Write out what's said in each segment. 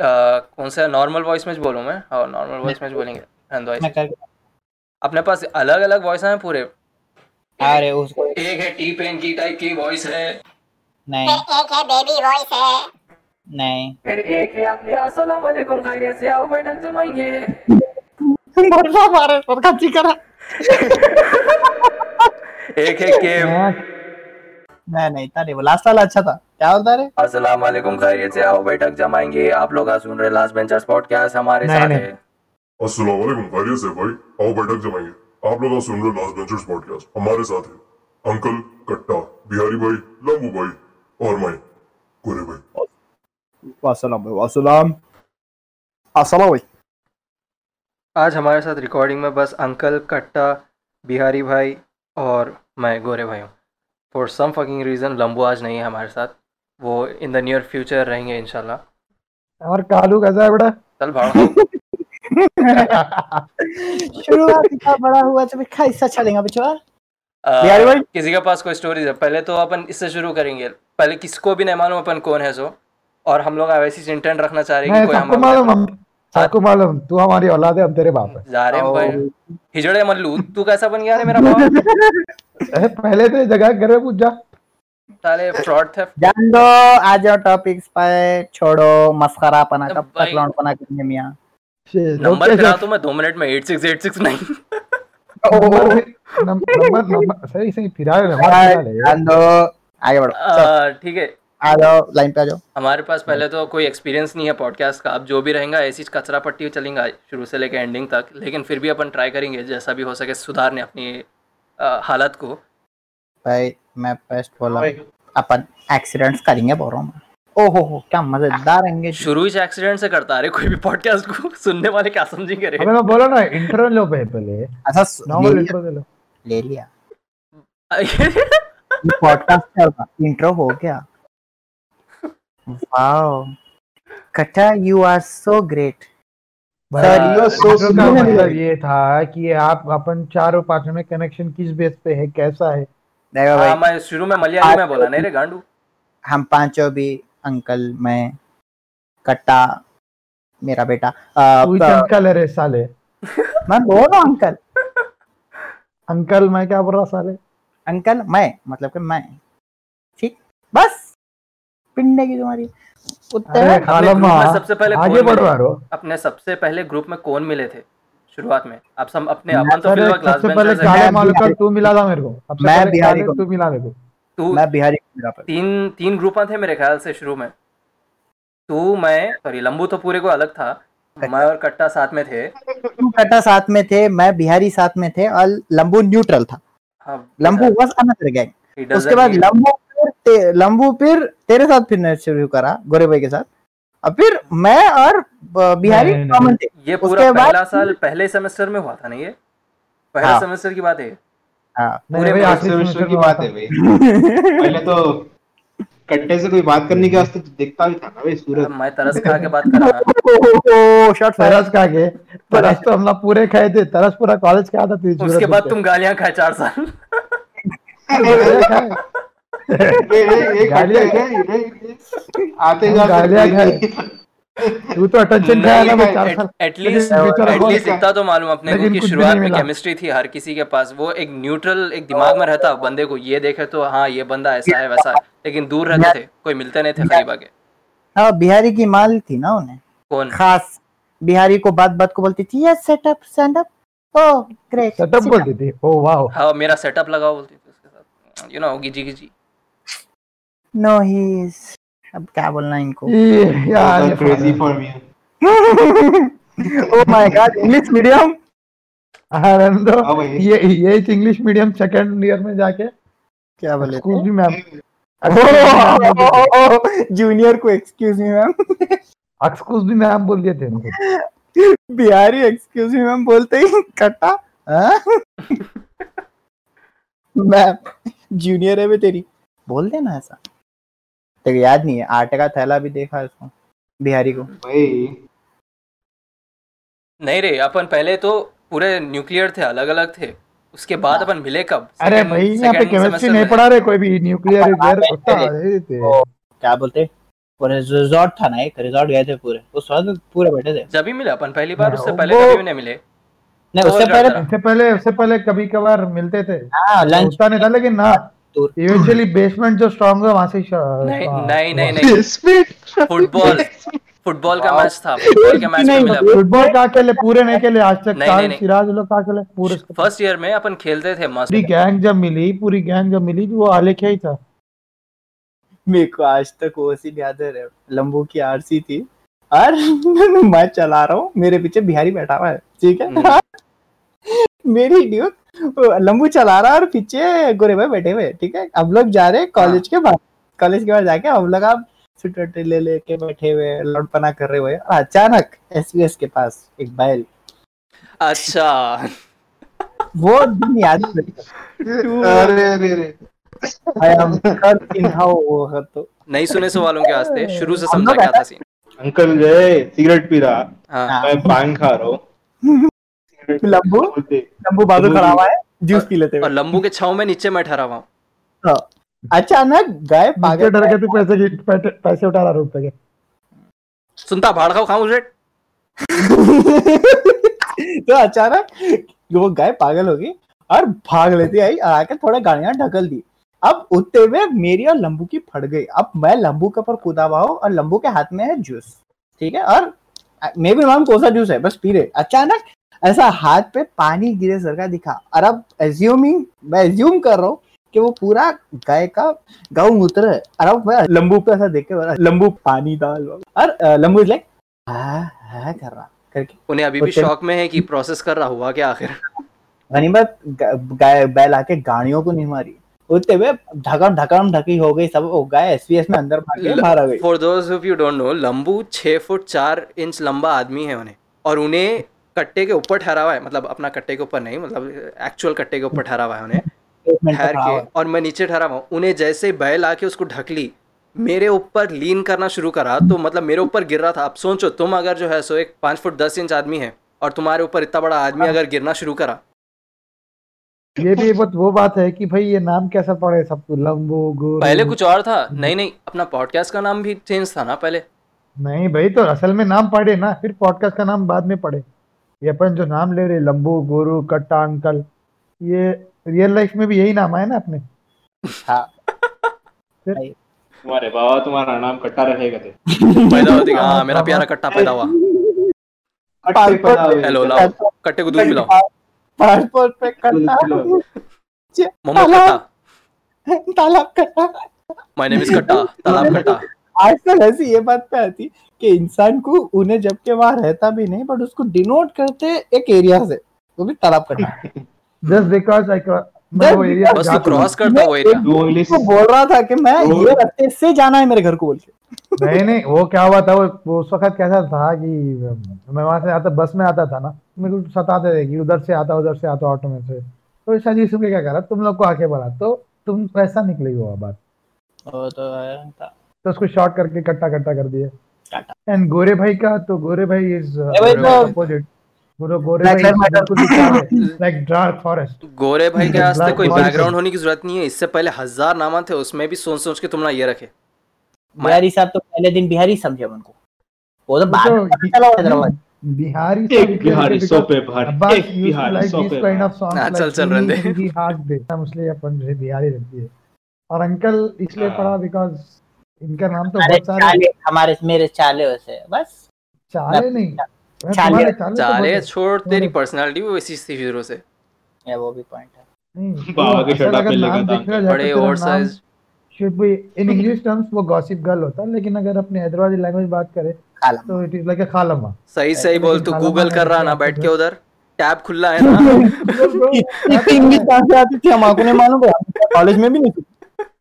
कौन सा? Normal voice में बोलूँ मैं? और नॉर्मल वॉइस में बोलेंगे। वॉइस अपने पास अलग अलग वॉइस हैं पूरे? अरे उसको एक है टी पेन की टाइप की वॉइस है। नहीं। एक है बेबी वॉइस है। नहीं। फिर एक है अपने अस्सलाम वालेकुम खैरियत से आओ बैठक जमाइए। मरना मारे पर कच्ची करा। एक है के नहीं नहीं था नहीं वो लास्ट वाला अच्छा था। क्या होता रे? अस्सलाम वालेकुम खैरियत से आओ बैठक जमाएँगे। आप लोग आज सुन रहे लास्ट बेंचर्स पॉडकास्ट हमारे नहीं, साथ? है अस्सलाम वालेकुम खैरियत से भाई आओ बैठक जमाएँगे। आप लोग सुन रहे लास्ट बेंचर्स पॉडकास्ट हमारे साथ है। अंकल कट्टा बिहारी भाई लंबू भाई और मैं गोरे भाई। वासलाम भाई वासलाम अस्सलाम भाई। आज हमारे साथ रिकॉर्डिंग में बस अंकल कट्टा बिहारी भाई और मैं गोरे भाई हूँ। फॉर सम फकिंग रीज़न लंबू आज नहीं है हमारे साथ। वो इन द नियर फ्यूचर रहेंगे इंशाल्लाह। और कालू कैसा है बेटा? चल भाड़ो शुरुआत इतना बड़ा हुआ तो कैसा चलेगा बिचवा बिहारी भाई? किसी के पास कोई स्टोरीज है? पहले तो अपन इससे शुरू करेंगे। पहले किसको भी नहीं मालूम अपन कौन है सो। और हम लोग वैसी इंटेंट रखना चाह रहे हैं कोई हम मालूम हम सबको मालूम तू हमारी औलाद है हम तेरे बाप है। जा रहे हैं भाई। हिजड़े मल्लू तू कैसा बन गया रे मेरा बाप? पहले तो जगह घर में पूछ जा साले फ्रॉड थे जान दो आ जाओ टॉपिक्स पे छोड़ो मस्खरा पना कब तक। लौंड पना करेंगे मियाँ नंबर फिरा तो मैं दो मिनट में eight six eight six nine number number सही सही फिरा रहे नंबर जान दो आगे बढ़ो ठीक है आ जाओ लाइन पे आ जाओ हमारे पास पहले तो कोई एक्सपीरियंस नहीं है पॉडकास्ट का। अब जो भी रहेगा ऐसी कचरा पट्टी चलेंगे शुरू से लेकर एंडिंग तक। लेकिन फिर भी अपन ट्राई करेंगे जैसा भी हो सके सुधारने अपनी हालत को। भाई मैं फ़र्स्ट बोला अपन एक्सीडेंट्स करेंगे बोल रहा हूँ ओहो हो क्या मज़ेदार रहेंगे। शुरू ही एक्सीडेंट से करता अरे कोई भी पॉडकास्ट को सुनने वाले क्या समझेंगे रे? मैं बोला ना इंट्रो लो पहले। ले नॉर्मल इंट्रो दे लो। ले लिया। पॉडकास्ट चलता इंट्रो हो गया। वाओ कटा यू आर सो ग्रेट का. मतलब ये था कि आप अपन चार और पाँचों में कनेक्शन किस बेस पे है कैसा है? देखो हाँ, भाई। मैं शुरू में मलयाली में बोला नहीं रे गांडू। हम पाँचों भी अंकल मैं कट्टा मेरा बेटा तू ही अंकल है रे साले। मैं बोल रहा हूँ अंकल। अंकल मैं क्या बोल रहा साले? अंकल मैं मतलब कि मैं। ठीक बस। पिंडे की तुम्हारी। उत्तर सबसे पहले आगे बढ़ रहा अपने सबसे पहले ग्रुप में कौन मिले थे? शुरुआत में। आप सब अपने अपन तो फ़िलहाल क्लास सबसे पहले काले मैं मालू का तू मिला था मेरे को। मैं बिहारी को- तू मिला मेरे को। तू मैं बिहारी को मिला पर तीन तीन ग्रुप थे मेरे ख्याल से शुरू में। तू मैं सॉरी लंबू तो पूरे को अलग था। मैं और कट्टा साथ में थे। तू कट्टा साथ में थे मैं बिहारी साथ में थे और लंबू न्यूट्रल था। हाँ, लंबू वॉज़ अनदर गैंग उसके बाद लंबू फिर लंबू फिर तेरे साथ फिर शुरू करा गोरे भाई के साथ। और फिर मैं और बिहारी नहीं, नहीं, कॉमन थे। ये पूरा उसके बाद- पहला साल पहले सेमेस्टर में हुआ था ना ये? पहला हाँ। सेमेस्टर की बात है हाँ। पूरे भाई आखिरी सेमेस्टर की बात है भाई। पहले तो कट्टे से कोई बात करने के वास्ते तो दिखता भी था ना भाई सूरज। मैं तरस खा के बात कर रहा था शॉट तरस का के। तरस। तो हम लोग पूरे खाए थे। तरस पूरा कॉलेज का था तुझे उसके बाद तुम गालियाँ खाए चार साल। गालियाँ रे, आते गालियाँ रे, तू तो अटेंशन खाया ना चार साल। एटलीस्ट लेकिन एटलीस्ट इतना तो मालूम अपने को कि शुरुआत में केमिस्ट्री थी हर किसी के पास। वो एक न्यूट्रल एक दिमाग में रहता बंदे को ये देखे तो हाँ ये बंदा ऐसा है वैसा है। लेकिन दूर रहते थे कोई मिलते नहीं थे करीब आगे हाँ बिहारी की माल थी ना उन्हें। कौन? खास। बिहारी को बात बात को बोलती थी yes setup stand up oh great setup बोलती थी? Oh wow. हाँ मेरा सेटअप लगाओ बोलती थी उसके साथ। यू नो गिजी गिजी नो ही इज़ अब क्या बोलना इनको? यार crazy for me oh my God English medium Anand हाँ ये ये इंग्लिश मीडियम सेकंड ईयर में जाके। क्या बोले स्कूल भी मैम जूनियर को एक्सक्यूज मी मैम एक्सक्यूज भी मैम बोल दिए थे उनको बिहारी एक्सक्यूज मी मैम बोलते ही कटा। हाँ? मैम जूनियर है भी तेरी। बोल देना ऐसा। तेरे याद नहीं है? आटे का थैला भी देखा उसको बिहारी को? भाई। नहीं रे अपन पहले तो पूरे न्यूक्लियर थे अलग अलग थे। उसके बाद अपन मिले कब? अरे भाई यहाँ पे केमिस्ट्री नहीं पढ़ा रहे कोई भी न्यूक्लियर हाँ, हाँ, होता हाँ, है क्या बोलते? रिजॉर्ट था ना एक रिजॉर्ट गए थे पूरे। उस वक्त पूरे बैठे थे। जब ही मिले अपन पहली बार उससे पहले कभी भी नहीं मिले। नहीं उससे पहले। इससे पहले इससे पहले कभी कभार मिलते थे। हाँ लंच था लेकिन ना दूर। इवेंचुअली बेसमेंट जो स्ट्रांग है वहाँ से नहीं हाँ, नहीं नहीं वो- नहीं फुटबॉल फुटबॉल का मैच था फुटबॉल के मैच में नहीं, मिला फुटबॉल का खेले पूरे नहीं खेले आज तक नहीं, नहीं, नहीं। सिराज लोग का खेले पूरे फ़र्स्ट ईयर में अपन खेलते थे मस्त। पूरी गैंग जब मिली पूरी गैंग जब मिली वो आलेख्या ही था? मेरे को आज तक वो सीन याद है लंबू की आरसी थी। और मैं चला रहा हूँ मेरे पीछे बिहारी बैठा हुआ है ठीक है? हम्म। मेरी ड्यूक लंबू चला रहा और पीछे गोरे भाई बैठे हुए ठीक है? हम लोग जा रहे कॉलेज के बाहर। कॉलेज के बाहर जाके हम लोग अब स्वेटर ले लेके बैठे हुए हैं, लौटपना कर रहे हुए। हैं। और अचानक एसबीएस के पास एक बैल। अच्छा। वो दिन याद अरे अरे अरे। तो। नहीं सुने सो वालों के वास्ते शुरू से समझा क्या था सीन अंकल जो है सिगरेट पी रहा। हाँ हाँ। मैं पान खा रहा हूँ। लंबू? लंबू बाजू खड़ा हुआ है जूस पी लेते और लंबू के छाव में नीचे मैं ठहरा हुआ हूँ। हाँ। अचानक गाय पागल डर के तू पैसे की पैसे उठा रहा रुपए के। सुनता भाड़ खाओ खाऊं रेट तो अचानक वो गाय पागल हो गई और भाग लेती आई और आके थोड़ा गाड़ियाँ ढकल दी। अब उतने हुए मेरी और लंबू की फट गई। अब मैं लंबू के ऊपर कूदा हुआ हूँ और लंबू के हाथ में है जूस। ठीक है? और मे भी मालूम कौन सा जूस है? बस पी रहे अचानक ऐसा हाथ पे पानी गिरे सर का दिखा। और अब एज्यूमिंग मैं एज्यूम कर रहा हूँ कि वो पूरा गाय का गौ मूत्र है। और अब मैं लंबू पे ऐसा देख के बोला, लंबू पानी डाल और लंबू लाइक हाँ हाँ कर रहा करके उन्हें अभी भी शौक में है कि प्रोसेस कर रहा हुआ क्या आखिर? गनीमत गाय बैल आके गाड़ियों को नहीं मारी। उतने हुए ढकम ढकम ढकी हो गई सब। वो गाय एसपीएस में अंदर भाग के आ गई। For those of you don't know लंबू छह फुट चार इंच लंबा आदमी है उन्हें। और उन्हें कट्टे के ऊपर ठहरा हुआ है मतलब अपना कट्टे के ऊपर नहीं मतलब एक्चुअल कट्टे के ऊपर ठहरा हुआ है उन्हें ठहर के और मैं नीचे ठहरा हुआ उन्हें जैसे बैल आके उसको ढक ली मेरे ऊपर लीन करना शुरू करा तो मतलब मेरे ऊपर गिर रहा था। अब सोचो तुम अगर जो है सो एक पाँच फुट दस इंच आदमी है और तुम्हारे ऊपर इतना बड़ा आदमी अगर गिरना शुरू करा। ये भी बात वो बात है कि भाई ये नाम कैसा पड़े सबको लंबो गोरू। पहले कुछ और था? नहीं नहीं अपना पॉडकास्ट का नाम भी चेंज था ना पहले। नहीं भाई तो असल में नाम पड़े ना फिर पॉडकास्ट का नाम बाद में पढ़े ये अपन जो नाम ले रहे लंबू गोरू कट्टा अंकल ये रियल लाइफ में भी यही नाम है ना अपने? हाँ। तुम्हारे बाबा तुम्हारा नाम कट्टा पैदा होती हाँ मेरा प्यारा कट्टा पैदा हुआ। कट्टे पैदा हुए। हेलो लाओ। कट्टे को दूध पिलाओ। पासपोर्ट पे कट्टा। मोमो कट्टा। तालाब कट्टा। माय नेम इज़ कट्टा। तालाब कट्टा। आजकल ऐसी ये बात पे आती कि इंसान को उन्हें जबकि वहाँ रहता भी नहीं बट उसको डिनोट करते एक एरिया से वो भी तालाब कट्टा जस्ट बिकॉज़ आई मैं वो एरिया बस क्रॉस करता वो एरिया वो बोल रहा था कि मैं वो- ये रास्ते से जाना है मेरे घर को बोल के। नहीं नहीं वो क्या हुआ था वो, वो उस वक्त कैसा था कि मैं वहाँ से आता बस में आता था ना मेरे को सताते थे कि उधर से आता उधर से आता ऑटो में से। तो इस अजीब से क्या करा तुम लोग को आके बढ़ा तो तुम वैसा निकली वो बात। वो तो था। तो उसको शॉर्ट करके कट्टा कट्टा कर दिए कट्टा। एंड गोरे भाई का तो गोरे भाई इज़ ये भाई तो- अपोजिट गोरे गोरे भाई lives matter. बिल्कुल लाइक डार्क फॉरेस्ट गोरे भाई के वास्ते कोई बैकग्राउंड होने की ज़रूरत नहीं है। इससे पहले हज़ार नामा थे उसमें भी सोच सोच के तुम ना ये रखे। बिहारी साहब तो पहले दिन बिहारी समझे उनको वो तो बाद में तो पता चला हैदराबाद बिहारी एक बिहारी सौ पे भारी। एक बिहारी सौ पे हाँ, like चल, चल, "He- रहने दे। दे। हम इसलिए अपन जो बिहारी रखती है। और अंकल इसलिए हाँ। पढ़ा बिकॉज़ इनका नाम तो बहुत सारे हमारे मेरे चाले वैसे बस। चाले नहीं। चाले- चाले छोड़ तेरी पर्सनालिटी भी वैसी थी शुरू से। ये वो भी पॉइंट है। नहीं, बाबा के शर्ट पे लेगा बड़े oversize should be in English terms वो गॉसिप गर्ल होता है लेकिन अगर अपने हैदराबादी लैंग्वेज बात करें तो इट इज़ लाइक अ खालमा। सही सही बोल तू गूगल कर रहा ना बैठ के उधर। टैब खुला है ना। इतनी इंग्लिश कहाँ से आती थी हम आपको नहीं मालूम कॉलेज में भी नहीं थी।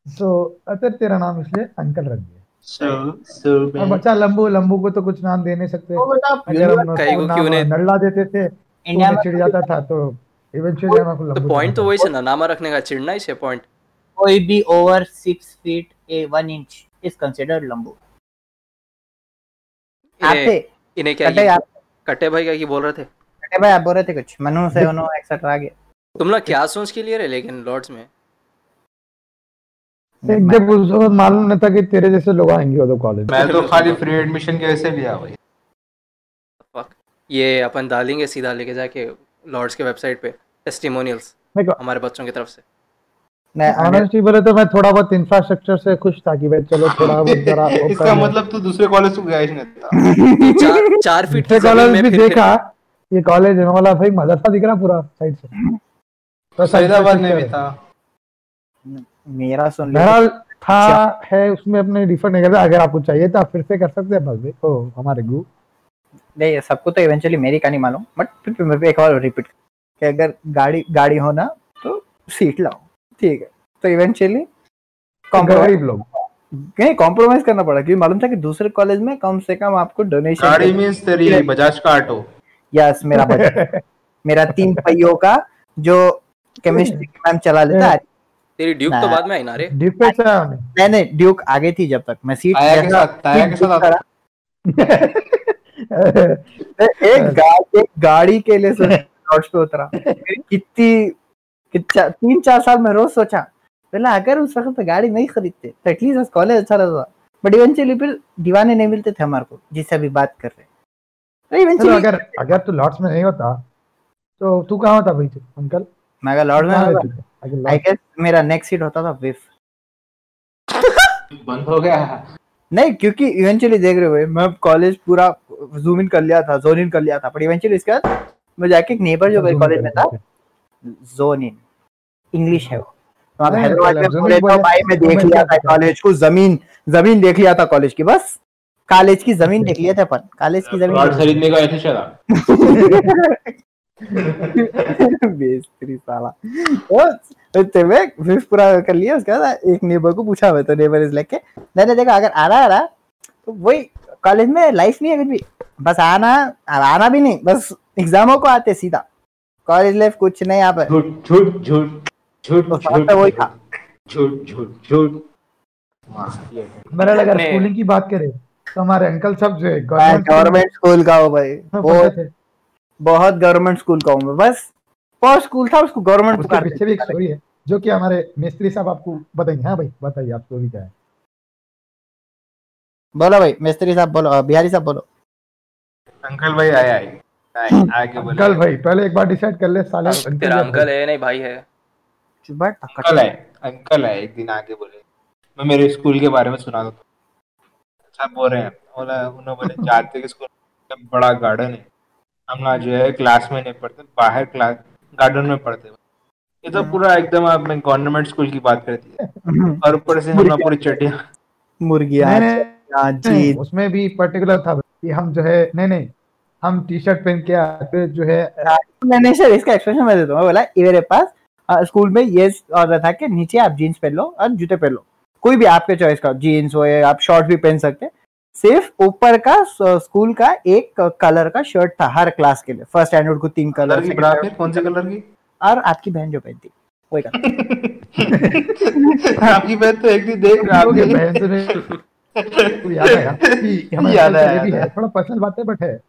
सो अतर तेरा नाम इसलिए अंकल रख दिया। सो सो और बच्चा लंबू लंबू को तो कुछ नाम दे नहीं सकते। तो अगर हम कई को क्यों नाम नल्ला देते थे तो इंडिया में चिढ़ जाता था तो इवेंचुअली हम तो पॉइंट तो वही से ना नामा रखने का चिढ़ना ही छे पॉइंट कोई भी over six feet a one inch is considered लंबू। आपसे इन्हें क्या कटे आप कट्टे भाई क्या की बोल रहे थे? कटे भाई आप बोल रहे थे कुछ। मनु से उन्होंने एक्सेट्रा आगे तुम लोग क्या सोच के लिए रहे लेकिन लॉर्ड्स में? एकदम उस वक्त मालूम नहीं था कि तेरे जैसे लोग आएँगे उधर कॉलेज मैं तो खाली फ्री एडमिशन के वैसे लिया भाई ये अपन डालेंगे सीधा लेके जाके लॉर्ड्स के वेबसाइट पे टेस्टिमोनियल्स हमारे बच्चों की तरफ़ से। नहीं ऑनेस्टली बोले तो मैं थोड़ा बहुत इंफ्रास्ट्रक्चर से खुश था कि भाई चलो थोड़ा बहुत जरा इसका मतलब तू दूसरे कॉलेज को गया ही नहीं था। चार चार फीट की कॉलेज में भी देखा ये कॉलेज है वाला भाई मदरसा दिख रहा पूरा साइड से। तो फरीदाबाद में भी था। मेरा सुन ले। बहरहाल था है उसमें अपने रिफर नहीं करते अगर आपको चाहिए तो आप फिर से कर सकते हैं बस देखो हमारे ग्रुप नहीं सबको तो इवेंचुअली मेरी कहानी मालूम बट फिर भी मैं एक बार रिपीट कि अगर गाड़ी गाड़ी हो ना तो सीट लाओ ठीक है। तो इवेंचुअली गरीब लोग। नहीं कॉम्प्रोमाइज करना पड़ा क्योंकि मालूम था कि दूसरे कॉलेज में कम से कम आपको डोनेशन गाड़ी मीन्स तेरी बजाज का ऑटो यस मेरा बजट मेरा तीन पहियों का जो केमिस्ट्री मैम चला लेता है तेरी ड्यूक तो बाद में आई ना रे? डिफेंस है हमें नहीं नहीं ड्यूक आगे थी जब तक। मैं सीट ताया के साथ ताया के साथ एक गाड़ी एक गाड़ी के लिए सोचा पे उतरा। कितनी कितना तीन चार साल में रोज सोचा। पहले अगर उस वक्त गाड़ी नहीं खरीदते तो एटलीस्ट कॉलेज अच्छा रहता। बट इवेंचुअली फिर दीवाने नहीं मिलते थे हमारे को जिससे अभी बात कर रहे हैं। तो इवेंचुअली अगर अगर तू लॉर्ड्स में नहीं होता तो तू कहाँ होता भाई अंकल मैं अगर लॉर्ड में कहाँ आई गेस मेरा नेक्स्ट सीट होता था विफ बंद हो गया। नहीं क्योंकि इवेंचुअली देख रहे हो मैं कॉलेज पूरा जूम इन कर लिया था जोन इन कर लिया था बट इवेंचुअली इसके बाद मैं जाके एक नेबर जो मेरे कॉलेज में था जोन इन इंग्लिश है वो। तो आप हैदराबाद में पहले बोले। तो भाई मैं देख लिया था कॉलेज को ज़मीन ज़मीन देख लिया था कॉलेज की बस। कॉलेज की ज़मीन देख लिया था अपन। कॉलेज की ज़मीन खरीदने का ऐसे चला साला। तो तो मैं फिर पूरा कर लिया उसके बाद एक नेबर को पूछा मैं तो नेबर इज़ लाइक मैंने देखा अगर आ रहा आ रहा तो वही कॉलेज में लाइफ नहीं है कुछ भी। बस आना आना भी नहीं बस एग्जामों को आते सीधा। कॉलेज लाइफ कुछ नहीं यहाँ पे झूठ झूठ झूठ झूठ तो वही था। झूठ झूठ झूठ। मेरा लगा स्कूलिंग की बात करें। तो हमारे अंकल सब जो है गवर्नमेंट स्कूल का हूँ भाई। में बहुत गवर्नमेंट स्कूल का हूँ बस फ़र्स्ट स्कूल था उसको गवर्नमेंट उसके पीछे भी एक स्टोरी है जो कि हमारे मिस्त्री साहब आपको बताएँगे। हाँ भाई बताइए आप स्टोरी क्या है? बोलो भाई मिस्त्री साहब बोलो बिहारी साहब बोलो। अंकल भाई आए आए। बोले। अंकल भाई पहले एक बार डिसाइड कर ले साले अंक- तेरा अंकल है नहीं भाई है। बट अंकल आए अंकल आए एक दिन आके बोले। मैं मेरे स्कूल के बारे में सुना दो सब बोल रहे हैं बोला उन्होंने बोले जाते के स्कूल बड़ा गार्डन है। हम ना जो है क्लास में नहीं पढ़ते बाहर क्लास गार्डन में पढ़ते। ये तो पूरा एकदम आप मैं गवर्नमेंट स्कूल की बात करती है। और ऊपर से हम पूरी चटिया मुर्गियाँ नहीं, नहीं, हाँ, नहीं, जी उसमें भी पर्टिकुलर था कि हम जो है नहीं नहीं हम टी शर्ट पहन के आते जो है मैंने सर इसका एक्सप्रेशन मैं देता हूँ। बोला मेरे पास स्कूल में ये ऑर्डर था कि नीचे आप जीन्स पहन लो और जूते पहन लो। कोई भी आपके चॉइस का जीन्स हो या आप शॉर्ट भी पहन सकते हैं। सिर्फ़ ऊपर का स्कूल का एक कलर का शर्ट था हर क्लास के लिए। फ़र्स्ट स्टैंडर्ड को तीन कलर की कौन से कलर की? और आपकी बहन जो पहनती। वही कलर। आपकी बहन तो एक दिन देख रहा आपकी बहन से नहीं- तो याद आया। याद आया, भी है थोड़ा पर्सनल बात है बट है।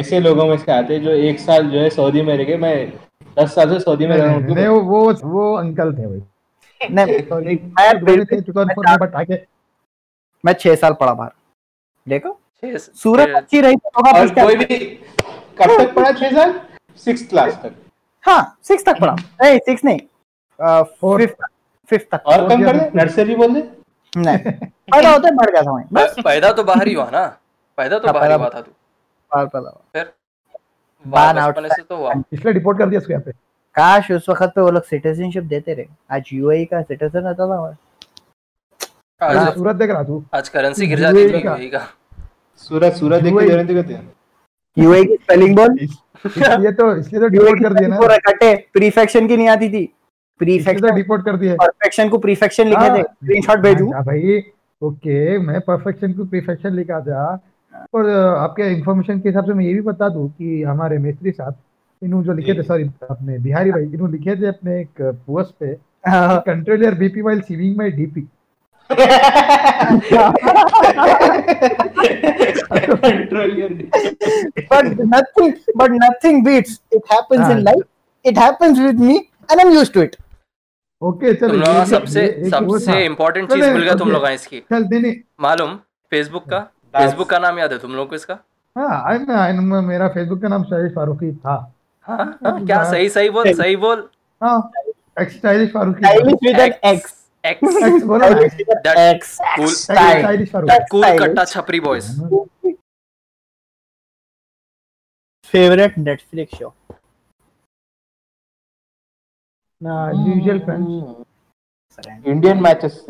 ऐसे लोगों में से आते हैं जो एक साल जो है सऊदी में रह गए। मैं दस साल से सऊदी में रह रहा हूँ। वो वो वो अंकल थे भाई। नहीं मैं थे बिल्कुल 2004 में बट आगे मैं छह साल पढ़ा बाहर। देखो सूरत अच्छी रही तो कोई भी कब तक पढ़ा छह साल? सिक्स क्लास तक। हाँ सिक्स तक पढ़ा। नहीं सिक्स नहीं. फिफ्थ फिफ्थ तक और कम कर दे नर्सरी बोल दे। नहीं पैदा होते बढ़ गया था मैं। बस। पैदा तो बाहर ही हुआ ना। पैदा तो हाँ, बाहर हुआ था तू। बाल पैदा फिर बाहर बचपन से तो हुआ। इसलिए डिपोर्ट कर दिया उसको यहाँ पे। काश उस वक्त पे वो लोग सिटीजनशिप देते रहे। आज यूएई का सिटीजन रहता था मैं। आज हाँ। सूरत देख रहा तू। आज करेंसी गिर जाती थी UAE का। UAE का सूरज सूरज देख के ज़रूरत कहते हैं। यूएई की स्पेलिंग बोल। इसलिए तो इसलिए तो डिपोर्ट कर दिया ना। पूरा कटे प्रीफेक्शन की नहीं आती थी। तो प्रीफेक्शन डिपोर्ट कर दिया। परफेक्शन को प्रीफेक्शन लिखे थे। हाँ। स्क्रीनशॉट भेजू। हाँ भाई ओके मैं परफेक्शन को परफेक्शन लिखा था। और आपके इंफॉर्मेशन के हिसाब से मैं ये भी बता दूँ कि हमारे मिस्त्री साहब इन्हों जो लिखे थे सॉरी अपने बिहारी भाई इन्हों लिखे थे अपने एक पोस्ट पे हाँ, control your BP while seeing my DP but nothing but nothing beats. It happens in हाँ. life. It happens with me and i'm used to it. Okay चल ये- सबसे। सबसे इम्पोर्टेंट चीज़ भूल गया तुम okay. लोग इसकी। चल देने। मालूम? फेसबुक का? फेसबुक का नाम याद है तुम लोग को इसका? हाँ आई आई मेरा फेसबुक का नाम शाहिद फारूकी था। हाँ हाँ, क्या? सही सही बोल सही बोल। हाँ stylish Farooqui stylish with an X X X बोला ना। Stylish with That- X cool stylish Farooqui cool कट्टा छपरी boys favourite Netflix show usual friends Indian matches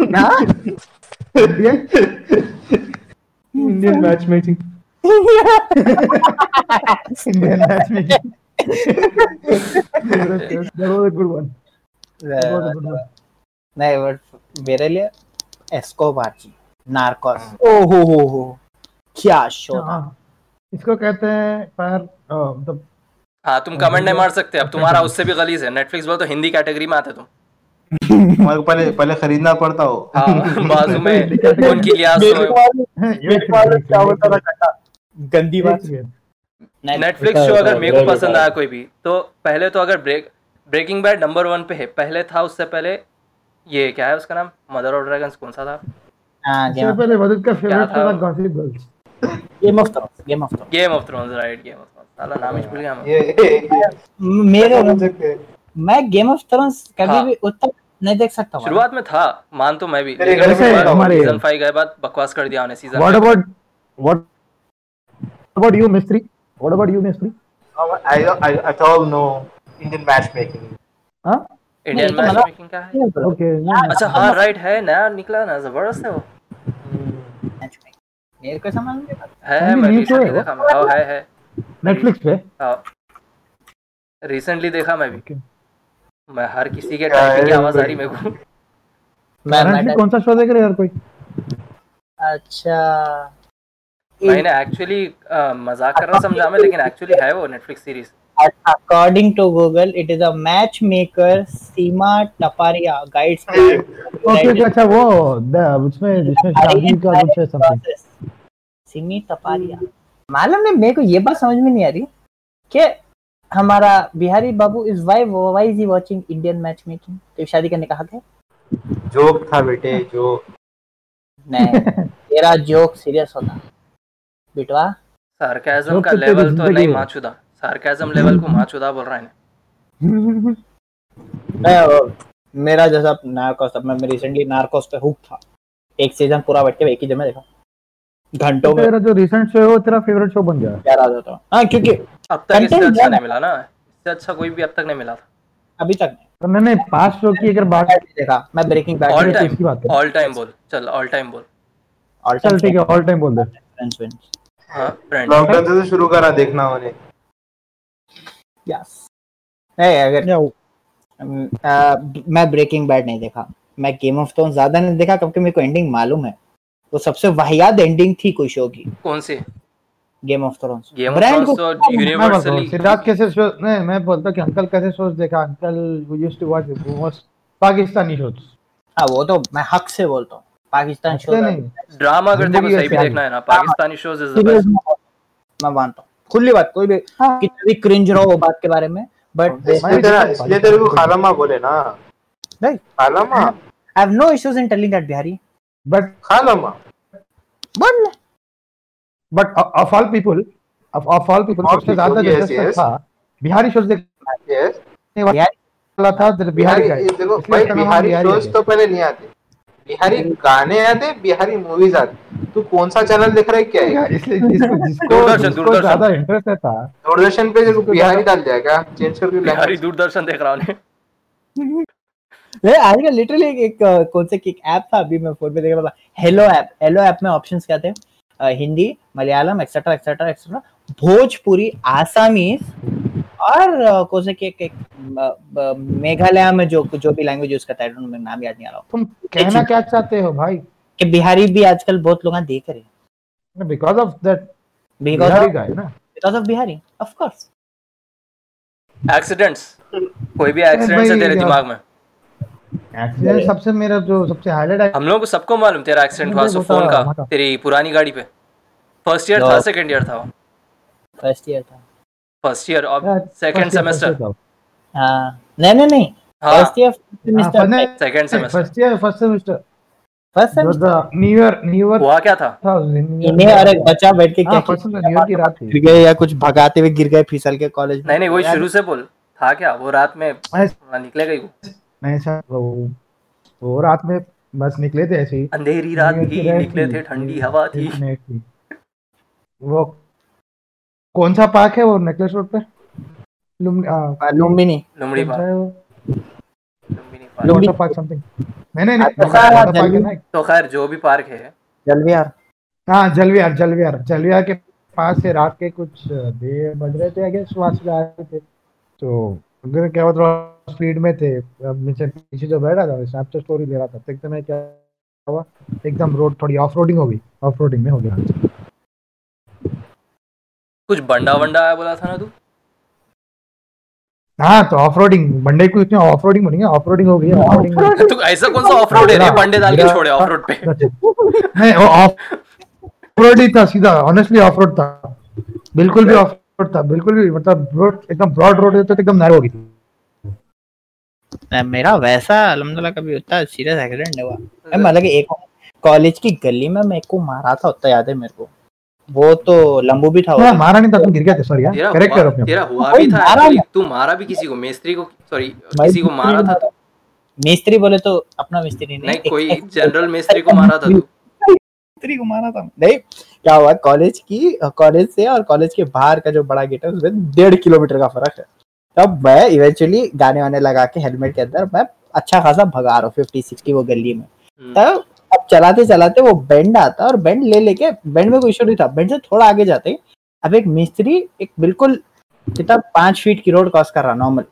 ना Indian Indian match making making that was a good one नहीं but मेरे लिए Narcos ओ हो हो हो क्या शो हाँ इसको कहते हैं पर मतलब हाँ तुम कमेंट नहीं मार सकते अब तुम्हारा उससे भी गलीज है नेटफ्लिक्स बोल तो हिंदी कैटेगरी में आते तुम पहले पहले खरीदना पड़ता हो हाँ बाजू में उनकी लिहाज गंदी बात नेटफ्लिक्स शो अगर मेरे को पसंद आया कोई भी तो पहले तो अगर break breaking bad number one पे है पहले था उससे पहले ये क्या है उसका नाम? मदर ऑफ़ ड्रैगन्स कौन सा था? हाँ इससे पहले वदुद का फेवरेट था? Gossip girls game of thrones game of thrones game of thrones right game of thrones साला नाम ही भूल गया मैं। मेरे मैं गेम ऑफ़ थ्रोन्स कभी हाँ। भी उतना नहीं देख सकता शुरुआत में था मान तो मैं भी। लेकिन सीज़न 5 गए बाद बकवास कर दिया उन्हें season what about what about you Mistry what about you Mistry I I I all know Indian matchmaking. हाँ मैच मतलब- मेकिंग क्या है? ओके अच्छा हाँ राइट है नया निकला ना ज़बरदस्त है वो। मेरे को समझ नहीं आता है हाँ, मैं रिसेंटली है वो। देखा मैं हाँ है है। नेटफ्लिक्स पे? रिसेंटली देखा मैं भी। मैं हर किसी के टाइपिंग की आवाज़ आ रही मेरे को। मैं कौन सा शो देख रहे हो यार कोई? अच्छा। मैंने एक्चुअली मज़ाक कर रहा समझा मैं लेकिन एक्चुअली है वो Netflix series according to google it is a matchmaker Sima Taparia guides okay अच्छा वो द- उसमें जिसमें शादी का कुछ है समथिंग सिमी टपारिया मालूम नहीं मेरे को ये बात समझ में नहीं आ रही कि हमारा बिहारी बाबू is Y Y is he watching Indian match making तो शादी करने कहा क्या जोक था बेटे जो नहीं तेरा जोक सीरियस होता। बिटवा। सार्केज्म का तो लेवल तो नहीं माचुदा। सार्केज्म लेवल को माचुदा बोल रहा है। मैं मेरा जैसा नार्कोस था मैं रिसेंटली नार्कोस पे हुक था। एक सीज़न पूरा बैठ के एक ही जगह देखा। घंटों में तेरा जो रिसेंट शो है वो तेरा फेवरेट शो बन गया। प्यार आ जाता हूँ। हाँ क्योंकि अब तक इससे अच्छा नहीं मिला ना। इससे अच्छा कोई भी अब तक नहीं मिला था। अभी तक नहीं। तो मैंने पाँच शो की अगर बात देखा। मैं ब्रेकिंग बैड ऑल तो टाइम ऑल टाइम बोल। चल ऑल टाइम बोल। ऑल चल ठीक है ऑल टाइम बोल दे। फ्रेंड्स विंस हाँ फ्रेंड लॉकडाउन से तो शुरू करा देखना उन्हें? यस नहीं अगर आ, मैं ब्रेकिंग बैड नहीं देखा। मैं गेम ऑफ़ थ्रोन्स ज़्यादा नहीं देखा क्योंकि मेरे को एंडिंग मालूम है। वो सबसे वाहियात एंडिंग थी कोई शो की कौन सी? Game of thrones game of brand thrones को हूँ यूनिवर्सली सिद्धार्थ कैसे शो नहीं मैं बोलता कि अंकल कैसे शोज़ देखा? अंकल वो used to watch most Pakistani shows हाँ वो तो मैं हक से बोलता हूँ। पाकिस्तान शो ड्रामा अगर तेरे को सही भी देखना है ना Pakistani shows is the best मैं मानता हूँ। खुली बात कोई भी हाँ। कितना भी क्रिंज रहो वो बात के बारे में बट इसलिए तेरे को खालामा बोले ना। नहीं। खालामा? I have no issues in telling that Bihari. But खालामा? बोल। But of all people of all people सबसे ज़्यादा yes. था बिहारी शोज़ देखने यस वाला था बिहारी का देखो भाई बिहारी बिहारी शोज़ तो पहले नहीं आते। बिहारी गाने आते बिहारी मूवीज़ आती तू कौन सा चैनल देख रहा है क्या है? इसलिए जिसको जिसको दूरदर्शन। ज़्यादा इंटरेस्ट था। दूरदर्शन पे जो बिहारी डाल दिया क्या चेंज करके बिहारी दूरदर्शन देख रहा हूँ। ये आजकल लिटरली एक, एक कौन से एक ऐप था अभी मैं फ़ोन पे देख रहा था। हेलो ऐप हेलो ऐप में ऑप्शंस क्या थे? Hindi Malayalam etcetera etcetera etcetera Bhojpuri Assamese और अ, कौन से के अ, मेघालय में जो जो भी लैंग्वेज यूज़ करता है know, नाम याद नहीं आ रहा। तुम कहना क्या चाहते हो भाई? कि बिहारी भी आजकल बहुत लोग देख रहे हैं। Because of that because of गाय ना? Because of Bihari of course accidents कोई भी एक्सीडेंट है तेरे दिमाग में? एक्सीडेंट सबसे मेरा जो सबसे हाईलाइट है। हम लोगों को सबको मालूम तेरा एक्सीडेंट हुआ सो फ़ोन का का। तेरी पुरानी गाड़ी पे। फ़र्स्ट ईयर था सेकंड ईयर था फ़र्स्ट ईयर था। फ़र्स्ट ईयर और सेकंड सेमेस्टर first year था। हाँ नहीं नहीं नहीं first year semester second semester first year first semester first semester new year new year हुआ क्या था? इन्हें एक बच्चा बैठ के हाँ क्या फ़र्स्ट न्यू ईयर की रात थी। गिर गए या कुछ भगाते हुए गिर गए फिसल के कॉलेज नहीं नहीं वही शुरू से बोल। था क्या? वो रात में ही वो। नहीं सर वो वो रात में बस निकले थे ऐसे ही। अंधेरी रात थी निकले थे। ठंडी हवा थी। वो कौन सा पार्क है वो नेकलेस रोड पे? Lumbini? Lumbini park. Lumbini. Park. Something नहीं नहीं पार्क है तो खैर जो भी पार्क है। जलविहार। हाँ जलविहार जलविहार। जलविहार के पास से रात के कुछ डेढ़ बज रहे थे आई गेस वहाँ से जा रहे थे। तो अगर क्या स्पीड में थे। अब नीचे पीछे जो बैठा था स्नैपचैट स्टोरी ले रहा था। तो एकदम क्या हुआ एकदम रोड थोड़ी ऑफ़ रोडिंग हो गई। ऑफ़ रोडिंग में हो गया। कुछ बंडा वंडा आया बोला था ना तू? हाँ तो ऑफ़ रोडिंग बंडे को इतनी ऑफ़ रोडिंग बनी है ऑफ़ रोडिंग हो गई ऑफ़ रोडिंग तू ऐसा कौन सा ऑफ़ रोड है रे बंडे डाल के छोड़े ऑफ़ रोड पे। नहीं वो ऑफ़ रोड ही था सीधा ऑनेस्टली ऑफ़ रोड था। बिल्कुल भी ऑफ़ रोड था बिल्कुल भी मतलब रोड एकदम ब्रॉड रोड होता तो एकदम नैरो हो गई मेरा वैसा अलहमदुल्ला कभी उतना सीरियस एक्सीडेंट हुआ। मैं मतलब एक कॉलेज की गली में मेरे को मारा था उतना याद है मेरे को। वो तो लंबू भी था हाँ, वो। मारा नहीं था तुम गिर गए थे सॉरी तेरा करेक्ट करो अपने तेरा हुआ भी था मारा तू मारा भी किसी को मिस्त्री को सॉरी किसी को मारा था तू? मिस्त्री बोले तो अपना मिस्त्री नहीं नहीं कोई जनरल मिस्त्री को मारा था तू? मिस्त्री को मारा था। नहीं क्या हुआ? कॉलेज की कॉलेज से और कॉलेज के बाहर का जो बड़ा गेट है उसमें डेढ़ किलोमीटर का फ़र्क है। तब मैं इवेंचुअली गाने वाने लगा के हेलमेट के अंदर मैं अच्छा खासा भगा रहा हूँ फिफ्टी सिक्सटी वो गली में। हम्म, तब अब चलाते चलाते वो बेंड आता और बेंड ले लेके बेंड में कोई इशू नहीं था। बेंड से थोड़ा आगे जाते ही अब एक मिस्त्री एक बिल्कुल कितना पाँच फीट की रोड क्रॉस कर रहा नॉर्मल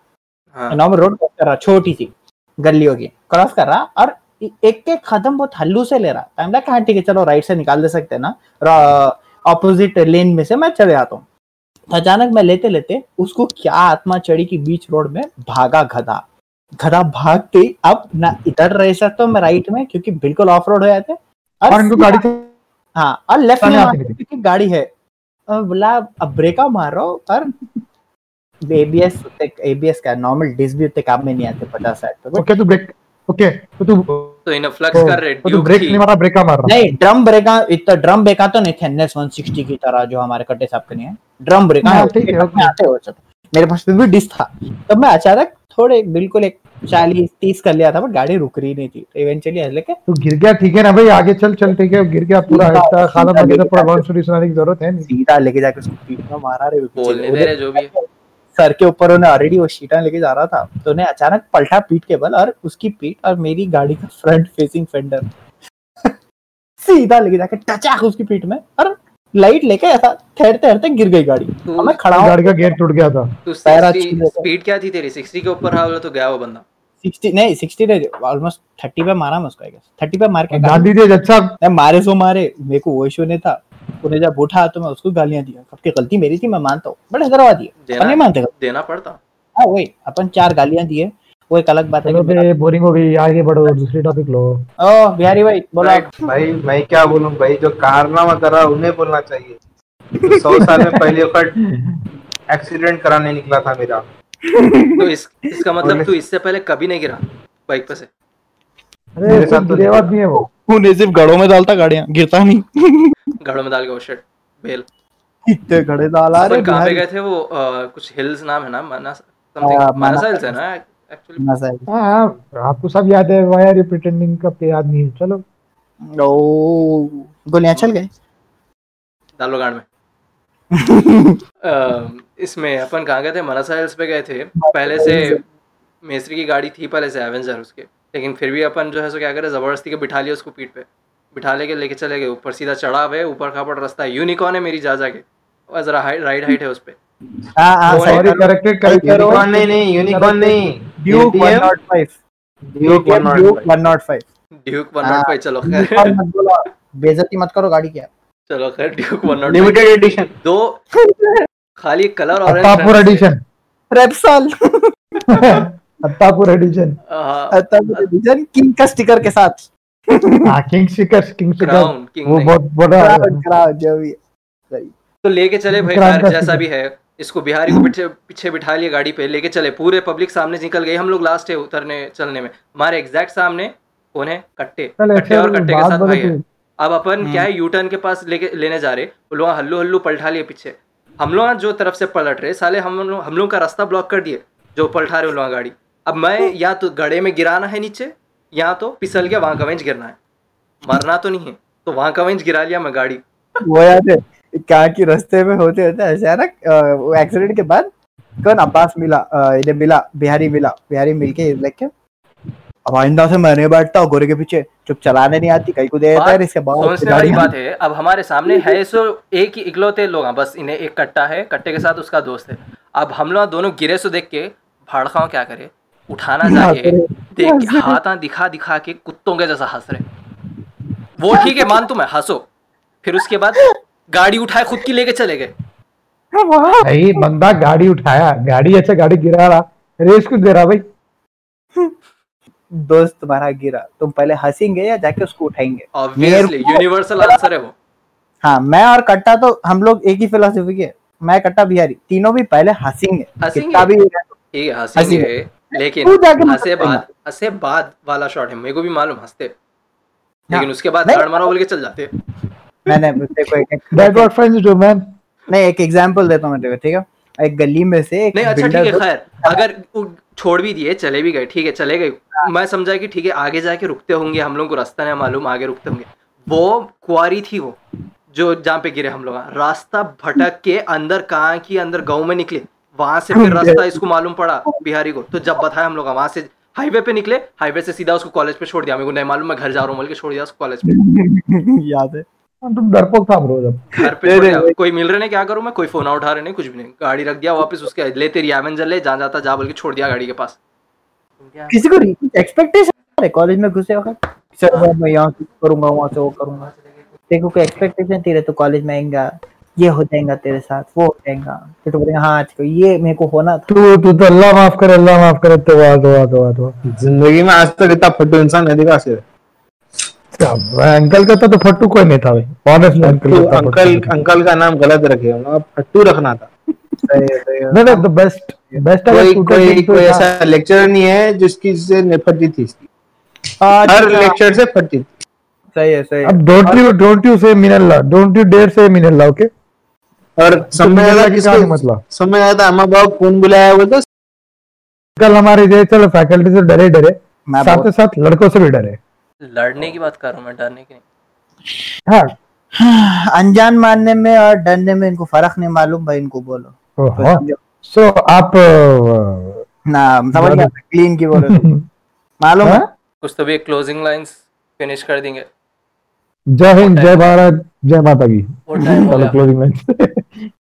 हाँ। नॉर्मल रोड क्रॉस कर रहा छोटी सी गलियों की क्रॉस कर रहा और एक एक कदम बहुत हल्लू से ले रहा। टाइम लगा हाँ ठीक है चलो राइट से निकाल दे सकते हैं ना। ऑपोजिट लेन में से मैं चले आता हूँ। अचानक मैं लेते लेते उसको क्या आत्मा चढ़ी की बीच रोड में भागा गधा गधा भाग के अब ना इधर रह सकता हूँ मैं राइट में क्योंकि बिल्कुल ऑफ़ रोड हो जाते और इनको गाड़ी हाँ और लेफ़्ट में क्योंकि गाड़ी है। बोला अब ब्रेका मार रहा हूँ। और एबीएस एबीएस का नॉर्मल डिस्क भी उतने काम में नहीं आते पचास साठ पे ओके तू ब्रेक ओके तो तू तो इन फ्लक्स कर रहे तो तू ब्रेक नहीं मारा ब्रेक मार रहा। नहीं ड्रम ब्रेका इतना ड्रम ब्रेका तो नहीं थे एनएस 160 की तरह जो हमारे कट्टे साहब के नहीं है। ड्रम ब्रेका हाँ, ठीक है, ओके। आते हो सब। मेरे पास फिर भी डिस्क था। तब मैं अचानक थोड़े बिल्कुल एक चालीस तीस कर लिया था बट गाड़ी रुक रही नहीं थी। तो इवेंचुअली लेके तू गिर गया ठीक है ना भाई आगे चल चल ठीक है गिर गया पूरा इतना खाना सीधा बन गया लेके पूरा जाके- सुनाने की ज़रूरत है नहीं। सीधा लेके जाके उसको पीठ में मारा रे बोलने दे रहे जो भी सर के ऊपर उन्हें ऑलरेडी वो शीटा लेके जा रहा था तो उन्हें अचानक पलटा पीठ के बल और उसकी पीठ और मेरी गाड़ी का फ्रंट फेसिंग फेंडर सीधा लेके जाके टचाक उसकी पीठ में और लाइट लेके ऐसा ठहरते ठहरते गिर गई गाड़ी। तू और मैं खड़ा गाड़ी का गेट टूट गया था। तू पैरा 60 छू लेता। स्पीड क्या थी तेरी? 60 के ऊपर रहा बोला तो गया वो बंदा। सिक्सटी नहीं सिक्सटी नहीं ऑलमोस्ट थर्टी पे मारा मैं उसको थर्टी पे मार के गांधी जी जज साहब मैं मारे सो मारे। मेरे को वो इशू नहीं था। उन्हें जब उठा तो मैं उसको गालियाँ दिया। सबकी गलती मेरी थी मैं मानता हूँ। बड़े हैदराबाद दिए अपन नहीं मानते देना पड़ता। हाँ वही। अपन चार गालियाँ दिए। वो एक अलग बात है बोरिंग हो गई। आगे बढ़ो दूसरी टॉपिक लो। ओ बिहारी भाई बोला। भाई मैं क्या बोलूँ? भाई जो कारनामा करा उन्हें बोलना चाहिए। तो सौ साल में पहली एक्सीडेंट कराने निकला था मेरा। तो इस इसका मतलब तू इससे पहले कभी नहीं गिरा बाइक पे से। अरे मेरे साथ तो गिरेवा नहीं है वो। उन्हें सिर्फ़ गड़ों में डालता गाड़ियाँ गिरता नहीं। घड़ों में डाल के वो शिट बेल। इतने गड़े डाला रे अपन कहाँ पे गए थे वो कुछ हिल्स नाम है ना मानस समथिंग मानस मानस हिल्स है ना एक्चुअली मज़ा है। हाँ हाँ, आपको सब याद है वाई आर यू प्रिटेंडिंग के याद नहीं है? चलो। ओ गोलियाँ चल गए दालो गाड़ में। इसमें अपन कहाँ गए थे? मनसा हिल्स पे गए थे। पहले से मेसरी की गाड़ी थी पहले से एवेंजर उसके। लेकिन फिर भी अपन जो है सो क्या करे ज़बरदस्ती के बिठा लिया उसको पीठ पे। बिठा लेके लेके चले गए। ऊपर सीधा चढ़ा हुए ऊपर खापड़ रास्ता है। यूनिकॉर्न है मेरी जा जाके और जरा राइड हाइट है उस पे। हाँ हाँ सॉरी करेक्टेड करेक्ट नहीं नहीं यूनिकॉर्न नहीं। Duke 105 duke duke 105 duke one हाँ। नॉट फाइव चलो और खैर मत बेइज्जती मत करो गाड़ी की यार। चलो खैर duke one nought limited edition दो खाली colour Attapur orange edition Repsol Attapur edition तब डिवीज़न किंग का स्टिकर के साथ. हाँ किंग स्टिकर किंग स्टिकर वो बहुत बड़ा क्राउड जो भी तो लेके चले भाई क्राउन का जैसा भी है। इसको बिहारी को पीछे पीछे बिठा लिया गाड़ी पे। लेके चले। पूरे पब्लिक सामने निकल गए। हम लोग लास्ट है उतरने चलने में। हमारे एग्जैक्ट सामने कौन है कट्टे कट्टे और कट्टे के साथ भाई है। अब अपन क्या है यू टर्न के पास लेके लेने जा रहे वो लोग हल्लू हल्लू पलटा लिए पीछे। हम लोग जो तरफ़ से पलट रहे साले हम लोग हम लोग का रास्ता ब्लॉक कर दिए जो पलटा रहे लोग गाड़ी। अब मैं या तो गड़े में गिराना है नीचे या तो फिसल के वहाँ कवेंच गिरना है। मरना तो नहीं है तो वहाँ कवेंच गिरा लिया मैं गाड़ी। वो याद है क्या की रास्ते में होते होते अचानक वो एक्सीडेंट के बाद कौन अब्बास मिला इधर मिला बिहारी मिला बिहारी मिलके लाइक अब आइंदा से मैं नहीं बैठता गोरे के पीछे। चुप चलाने नहीं आती कहीं को दे देता है इसके बाद सोचने वाली बात है अब हमारे सामने है सो एक ही इकलौते लोग हैं बस इन्हें एक कट्टा है कट्टे के साथ उसका दोस्त है। अब हम लोग दोनों गिरे सो देख के भाड़खाओ क्या करे? उठाना चाहिए देख के हाथ दिखा दिखा के कुत्तों के जैसा हंस रहे। वो ठीक है मान तुम्हें हंसो। फिर उसके बाद गाड़ी उठाए खुद की लेके चले गए। भाई बंदा गाड़ी उठाया गाड़ी अच्छा गाड़ी गिरा रहा। रेस क्यों दे रहा भाई दोस्त तुम्हारा गिरा। तुम पहले हंसेंगे या जाके उसको उठाएँगे? यूनिवर्सल आंसर है वो। हाँ मैं और कट्टा तो हम लोग एक ही फिलोसफी के मैं कट्टा बिहारी तीनों भी पहले हंसेंगे। कितना भी हंसेंगे लेकिन हंसे बाद हंसे बाद वाला शॉट है। मेरे को भी मालूम हँसते। हाँ। लेकिन उसके बाद मारा बोल के चल जाते। मैंने देखो एक that what friends do man नहीं एक एग्जांपल देता हूँ मैं तेरे को ठीक है? एक गली में से एक नहीं अच्छा ठीक है खैर। अगर छोड़ भी दिए चले भी गए ठीक है चले गए। मैं समझा कि ठीक है आगे जाके रुकते होंगे हम लोग को रास्ता नहीं मालूम आगे रुकते होंगे। वो कुआरी थी वो जो जहाँ पे गिरे हम लोग। रास्ता भटक के अंदर कहाँ की अंदर गाँव में निकले। वहाँ से फिर रास्ता इसको मालूम पड़ा बिहारी को। तो जब बताया हम लोग वहाँ से हाईवे पे निकले हाईवे से सीधा उसको कॉलेज पे छोड़ दिया। मेरे को नहीं मालूम मैं घर जा रहा हूँ बोल के छोड़ दिया उसको कॉलेज पे। याद है। तुम डरपोक था ब्रो जब। घर पे दे दे, कोई मिल रहे नहीं क्या करूँ मैं? कोई फ़ोन उठा रहे नहीं कुछ भी नहीं। गाड़ी रख दिया वापस उसके ले तेरी एवेंजर ले जहाँ जाता जा बोल के छोड़ दिया गाड़ी के पास। किसी को एक्सपेक्टेशन है? कॉलेज में घुसे वक्त। सर मैं- यहाँ से करूँगा वहाँ से वो करूँगा। देखो कोई एक्सपेक्टेशन तेरे तो कॉलेज में आएगा। ये हो जाएगा तेरे साथ वो हो जाएगा। फिर तो बोलेगा हाँ आज को ये मेरे को होना था। तू तू तो अल्लाह माफ़ करे अल्लाह माफ़ करे। तो वाह तो वाह तो वाह तो वाह। ज़िंदगी में आज तक इतना फट्टू इंसान नहीं देखा सिर्फ़ अंकल का तो फट्टू कोई नहीं था भाई। ऑनेस्ट अंकल तो का अंकल अंकल का नाम गलत रखे होंगे अब फट्टू रखना था। सही है, सही है। नहीं नहीं द बेस्ट बेस्ट अगर कोई कोई तो कोई ऐसा लेक्चर नहीं है जिसकी से निपटती थी इसकी। हाँ, हर लेक्चर से फटती थी। सही है सही है। अब डोंट यू डोंट यू से मिनल्ला डोंट यू डेयर से मिनल्ला ओके और समझ मिनल्ला आया किसको मतलब? समझ आया था अम्मा बाबा कौन बुलाया बोलते कल हमारे जे चलो फैकल्टी से डरे डरे साथ ही साथ लड़कों से भी डरे। लड़ने की बात कर रहा हूँ मैं डरने की नहीं। हाँ। अनजान मानने में और डरने में इनको फ़र्क नहीं मालूम भाई इनको बोलो। हाँ। सो आप ना समझ गया क्लीन की बोलो। मालूम है? हाँ? कुछ तो भी क्लोजिंग लाइंस फिनिश कर देंगे। जय हिंद जय भारत जय माता की। हो क्लोजिंग लाइन